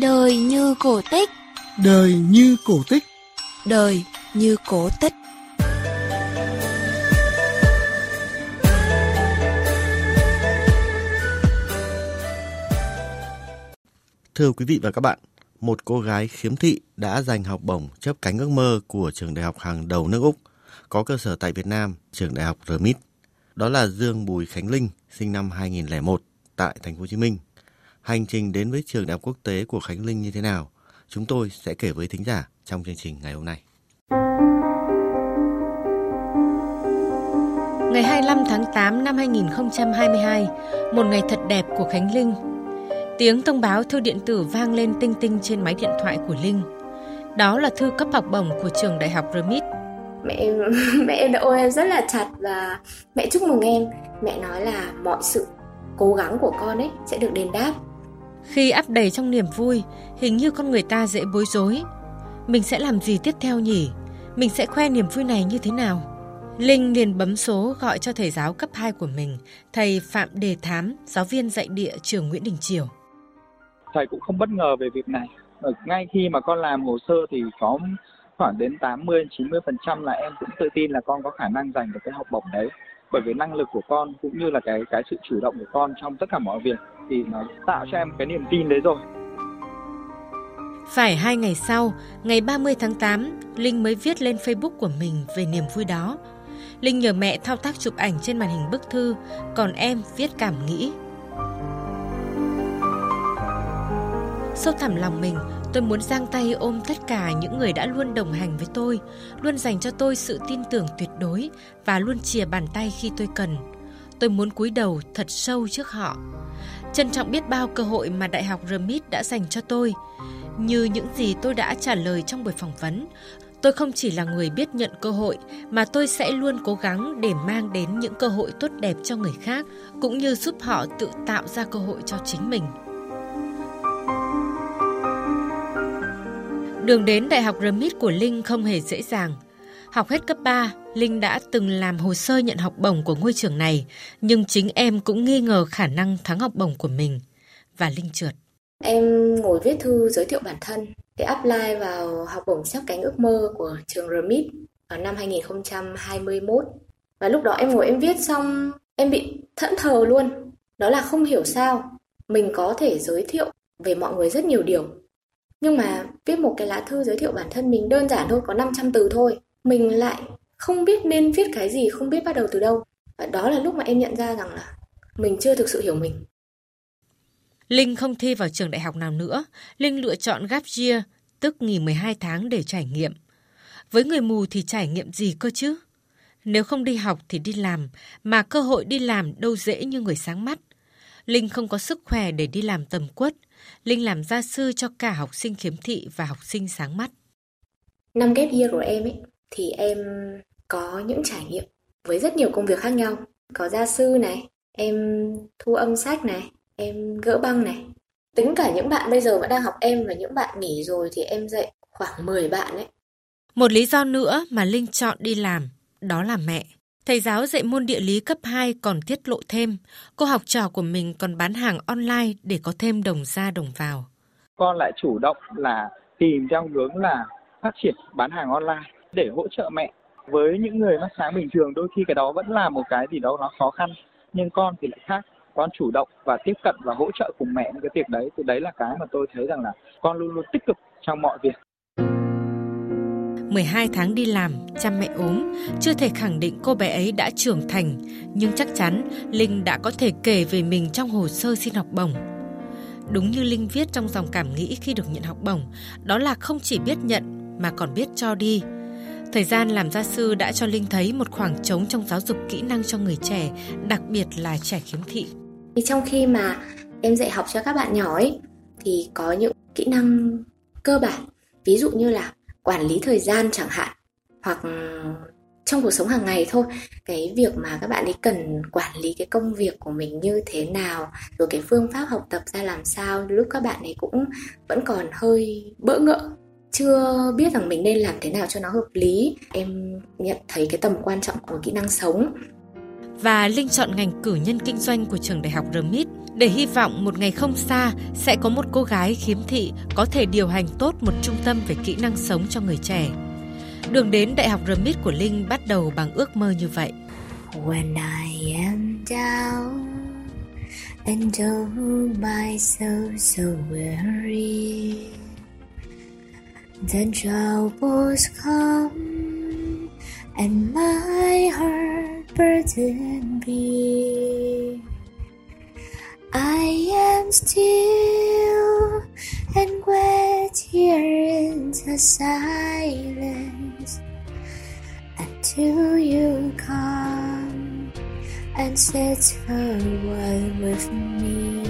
Đời như cổ tích Đời như cổ tích Đời như cổ tích Thưa quý vị và các bạn, một cô gái khiếm thị đã giành học bổng chấp cánh ước mơ của trường đại học hàng đầu nước Úc, có cơ sở tại Việt Nam, trường đại học RMIT. Đó là Dương Bùi Khánh Linh, sinh năm 2001 tại thành phố Hồ Chí Minh. Hành trình đến với trường đại học quốc tế của Khánh Linh như thế nào? Chúng tôi sẽ kể với thính giả trong chương trình ngày hôm nay. Ngày 25 tháng 8 năm 2022, một ngày thật đẹp của Khánh Linh. Tiếng thông báo thư điện tử vang lên tinh tinh trên máy điện thoại của Linh. Đó là thư cấp học bổng của trường đại học RMIT. Mẹ mẹ em đã ôm em rất là chặt và mẹ chúc mừng em. Mẹ nói là mọi sự cố gắng của con ấy sẽ được đền đáp. Khi áp đầy trong niềm vui, hình như con người ta dễ bối rối. Mình sẽ làm gì tiếp theo nhỉ? Mình sẽ khoe niềm vui này như thế nào? Linh liền bấm số gọi cho thầy giáo cấp 2 của mình, thầy Phạm Đề Thám, giáo viên dạy địa trường Nguyễn Đình Chiểu. Thầy cũng không bất ngờ về việc này. Ở ngay khi mà con làm hồ sơ thì có khoảng đến 80 90% là em cũng tự tin là con có khả năng giành được cái học bổng đấy bởi vì năng lực của con cũng như là cái cái sự chủ động của con trong tất cả mọi việc thì nó tạo cho em cái niềm tin đấy rồi. Phải hai ngày sau, ngày 30 tháng 8, Linh mới viết lên Facebook của mình về niềm vui đó. Linh nhờ mẹ thao tác chụp ảnh trên màn hình bức thư, còn em viết cảm nghĩ. Sâu thẳm lòng mình, tôi muốn giang tay ôm tất cả những người đã luôn đồng hành với tôi, luôn dành cho tôi sự tin tưởng tuyệt đối và luôn chìa bàn tay khi tôi cần. Tôi muốn cúi đầu thật sâu trước họ. Trân trọng biết bao cơ hội mà Đại học RMIT đã dành cho tôi. Như những gì tôi đã trả lời trong buổi phỏng vấn, tôi không chỉ là người biết nhận cơ hội mà tôi sẽ luôn cố gắng để mang đến những cơ hội tốt đẹp cho người khác cũng như giúp họ tự tạo ra cơ hội cho chính mình. Đường đến Đại học RMIT của Linh không hề dễ dàng. Học hết cấp 3, Linh đã từng làm hồ sơ nhận học bổng của ngôi trường này, nhưng chính em cũng nghi ngờ khả năng thắng học bổng của mình. Và Linh trượt. Em ngồi viết thư giới thiệu bản thân để apply vào học bổng Sắp cánh ước mơ của trường RMIT vào năm 2021. Và lúc đó em ngồi em viết xong, em bị thẫn thờ luôn. Đó là không hiểu sao mình có thể giới thiệu về mọi người rất nhiều điều nhưng mà viết một cái lá thư giới thiệu bản thân mình đơn giản thôi, có 500 từ thôi. Mình lại không biết nên viết cái gì, không biết bắt đầu từ đâu. Và đó là lúc mà em nhận ra rằng là mình chưa thực sự hiểu mình. Linh không thi vào trường đại học nào nữa. Linh lựa chọn gap year, tức nghỉ 12 tháng để trải nghiệm. Với người mù thì trải nghiệm gì cơ chứ? Nếu không đi học thì đi làm, mà cơ hội đi làm đâu dễ như người sáng mắt. Linh không có sức khỏe để đi làm tầm quất, Linh làm gia sư cho cả học sinh khiếm thị và học sinh sáng mắt. Năm ghép year của em ấy thì em có những trải nghiệm với rất nhiều công việc khác nhau. Có gia sư này, em thu âm sách này, em gỡ băng này. Tính cả những bạn bây giờ vẫn đang học em và những bạn nghỉ rồi thì em dạy khoảng 10 bạn ấy. Một lý do nữa mà Linh chọn đi làm, đó là mẹ. Thầy giáo dạy môn địa lý cấp 2 còn tiết lộ thêm, cô học trò của mình còn bán hàng online để có thêm đồng ra đồng vào. Con lại chủ động là tìm theo hướng là phát triển bán hàng online để hỗ trợ mẹ. Với những người mắt sáng bình thường đôi khi cái đó vẫn là một cái gì đó nó khó khăn, nhưng con thì lại khác. Con chủ động và tiếp cận và hỗ trợ cùng mẹ những cái việc đấy, thì đấy là cái mà tôi thấy rằng là con luôn luôn tích cực trong mọi việc. 12 tháng đi làm, chăm mẹ ốm, chưa thể khẳng định cô bé ấy đã trưởng thành, nhưng chắc chắn Linh đã có thể kể về mình trong hồ sơ xin học bổng. Đúng như Linh viết trong dòng cảm nghĩ khi được nhận học bổng, đó là không chỉ biết nhận mà còn biết cho đi. Thời gian làm gia sư đã cho Linh thấy một khoảng trống trong giáo dục kỹ năng cho người trẻ, đặc biệt là trẻ khiếm thị. Thì trong khi mà em dạy học cho các bạn nhỏ ấy, thì có những kỹ năng cơ bản, ví dụ như là quản lý thời gian chẳng hạn, hoặc trong cuộc sống hàng ngày thôi. Cái việc mà các bạn ấy cần quản lý cái công việc của mình như thế nào, rồi cái phương pháp học tập ra làm sao, lúc các bạn ấy cũng vẫn còn hơi bỡ ngỡ, chưa biết rằng mình nên làm thế nào cho nó hợp lý. Em nhận thấy cái tầm quan trọng của kỹ năng sống và Linh chọn ngành cử nhân kinh doanh của trường đại học RMIT để hy vọng một ngày không xa sẽ có một cô gái khiếm thị có thể điều hành tốt một trung tâm về kỹ năng sống cho người trẻ. Đường đến Đại học RMIT của Linh bắt đầu bằng ước mơ như vậy. When I am down and oh my soul so weary Then troubles come and my heart burden be I am still and wait here in the silence until you come and sit a while with me.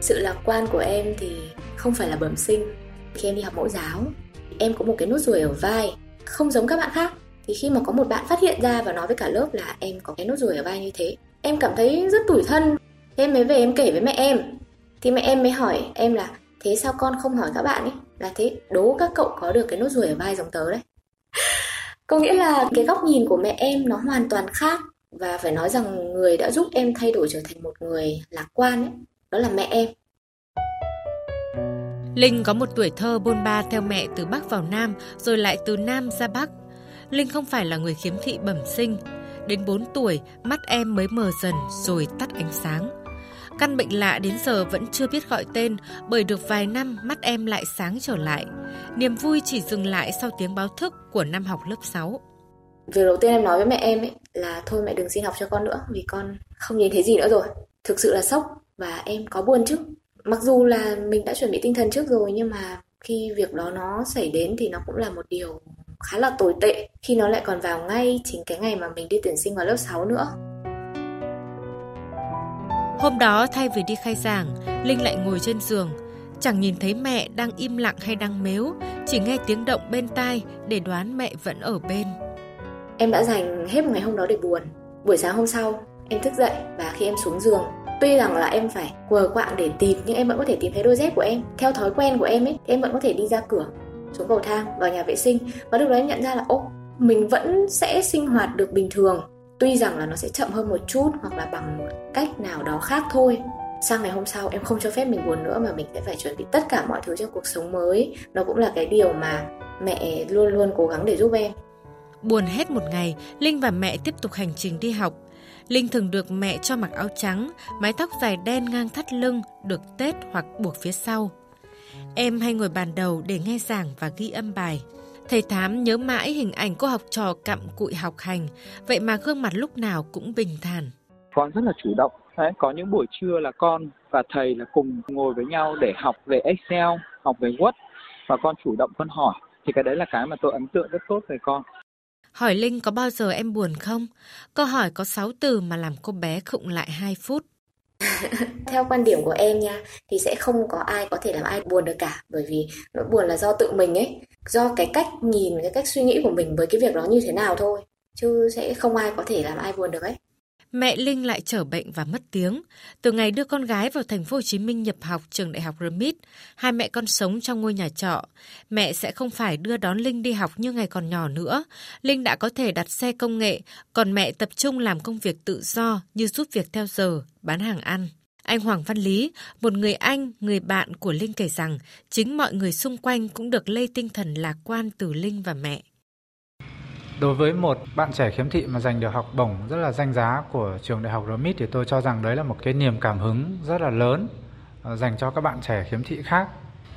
Sự lạc quan của em thì không phải là bẩm sinh. Khi em đi học mẫu giáo, em có một cái nốt ruồi ở vai, không giống các bạn khác. Thì khi mà có một bạn phát hiện ra và nói với cả lớp là em có cái nốt ruồi ở vai như thế, em cảm thấy rất tủi thân. Thế em mới về em kể với mẹ em. Thì mẹ em mới hỏi em là thế sao con không hỏi các bạn ấy? Là thế đố các cậu có được cái nốt ruồi ở vai giống tớ đấy. Có nghĩa là cái góc nhìn của mẹ em nó hoàn toàn khác và phải nói rằng người đã giúp em thay đổi trở thành một người lạc quan ấy, đó là mẹ em. Linh có một tuổi thơ bôn ba theo mẹ từ Bắc vào Nam rồi lại từ Nam ra Bắc. Linh không phải là người khiếm thị bẩm sinh. Đến 4 tuổi, mắt em mới mờ dần rồi tắt ánh sáng. Căn bệnh lạ đến giờ vẫn chưa biết gọi tên bởi được vài năm mắt em lại sáng trở lại. Niềm vui chỉ dừng lại sau tiếng báo thức của năm học lớp 6. Việc đầu tiên em nói với mẹ em ấy là thôi mẹ đừng xin học cho con nữa vì con không nhìn thấy gì nữa rồi. Thực sự là sốc và em có buồn chứ. Mặc dù là mình đã chuẩn bị tinh thần trước rồi nhưng mà khi việc đó nó xảy đến thì nó cũng là một điều khá là tồi tệ khi nó lại còn vào ngay chính cái ngày mà mình đi tuyển sinh vào lớp 6 nữa. Hôm đó thay vì đi khai giảng, Linh lại ngồi trên giường, chẳng nhìn thấy mẹ đang im lặng hay đang mếu, chỉ nghe tiếng động bên tai để đoán mẹ vẫn ở bên. Em đã dành hết một ngày hôm đó để buồn. Buổi sáng hôm sau, em thức dậy và khi em xuống giường, tuy rằng là em phải quờ quạng để tìm nhưng em vẫn có thể tìm thấy đôi dép của em. Theo thói quen của em ấy, thì em vẫn có thể đi ra cửa, xuống cầu thang, vào nhà vệ sinh. Và lúc đó em nhận ra là ô, mình vẫn sẽ sinh hoạt được bình thường. Tuy rằng là nó sẽ chậm hơn một chút hoặc là bằng một cách nào đó khác thôi. Sang ngày hôm sau em không cho phép mình buồn nữa mà mình sẽ phải chuẩn bị tất cả mọi thứ cho cuộc sống mới. Nó cũng là cái điều mà mẹ luôn luôn cố gắng để giúp em. Buồn hết một ngày, Linh và mẹ tiếp tục hành trình đi học. Linh thường được mẹ cho mặc áo trắng, mái tóc dài đen ngang thắt lưng, được tết hoặc buộc phía sau. Em hay ngồi bàn đầu để nghe giảng và ghi âm bài. Thầy Thám nhớ mãi hình ảnh cô học trò cặm cụi học hành, vậy mà gương mặt lúc nào cũng bình thản. con rất là chủ động Đấy, có những buổi trưa là con và thầy là cùng ngồi với nhau để học về Excel, học về Word và con chủ động con hỏi thì cái đấy là cái mà tôi ấn tượng rất tốt về con. Hỏi Linh có bao giờ em buồn không? Câu hỏi có 6 từ mà làm cô bé khựng lại 2 phút. theo quan điểm của em nha, thì sẽ không có ai có thể làm ai buồn được cả, bởi vì nỗi buồn là do tự mình ấy, do cái cách nhìn, cái cách suy nghĩ của mình với cái việc đó như thế nào thôi, chứ sẽ không ai có thể làm ai buồn được ấy Mẹ Linh lại trở bệnh và mất tiếng. Từ ngày đưa con gái vào thành phố Hồ Chí Minh nhập học trường đại học RMIT, hai mẹ con sống trong ngôi nhà trọ. Mẹ sẽ không phải đưa đón Linh đi học như ngày còn nhỏ nữa. Linh đã có thể đặt xe công nghệ, còn mẹ tập trung làm công việc tự do như giúp việc theo giờ, bán hàng ăn. Anh Hoàng Văn Lý, một người anh, người bạn của Linh kể rằng chính mọi người xung quanh cũng được lây tinh thần lạc quan từ Linh và mẹ. Đối với một bạn trẻ khiếm thị mà giành được học bổng rất là danh giá của trường đại học RMIT thì tôi cho rằng đấy là một cái niềm cảm hứng rất là lớn ờ, dành cho các bạn trẻ khiếm thị khác.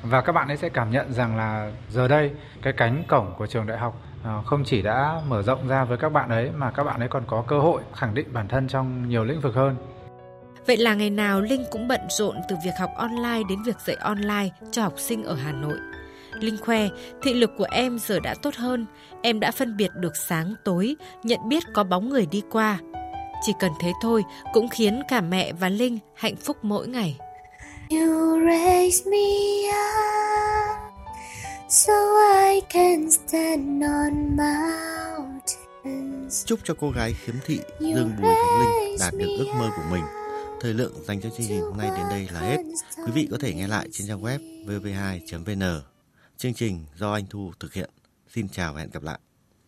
Và các bạn ấy sẽ cảm nhận rằng là giờ đây cái cánh cổng của trường đại học ờ, không chỉ đã mở rộng ra với các bạn ấy mà các bạn ấy còn có cơ hội khẳng định bản thân trong nhiều lĩnh vực hơn. Vậy là ngày nào Linh cũng bận rộn từ việc học online đến việc dạy online cho học sinh ở Hà Nội. Linh khoe, thị lực của em giờ đã tốt hơn, em đã phân biệt được sáng tối, nhận biết có bóng người đi qua. Chỉ cần thế thôi cũng khiến cả mẹ và Linh hạnh phúc mỗi ngày. You raise me up so I can stand on mountains. Chúc cho cô gái khiếm thị Dương Bùi Khánh Linh đạt được ước mơ của mình. Thời lượng dành cho chương trình hôm nay đến đây là hết. Quý vị có thể nghe lại trên trang web vv2.vn. Chương trình do anh Thu thực hiện. Xin chào và hẹn gặp lại.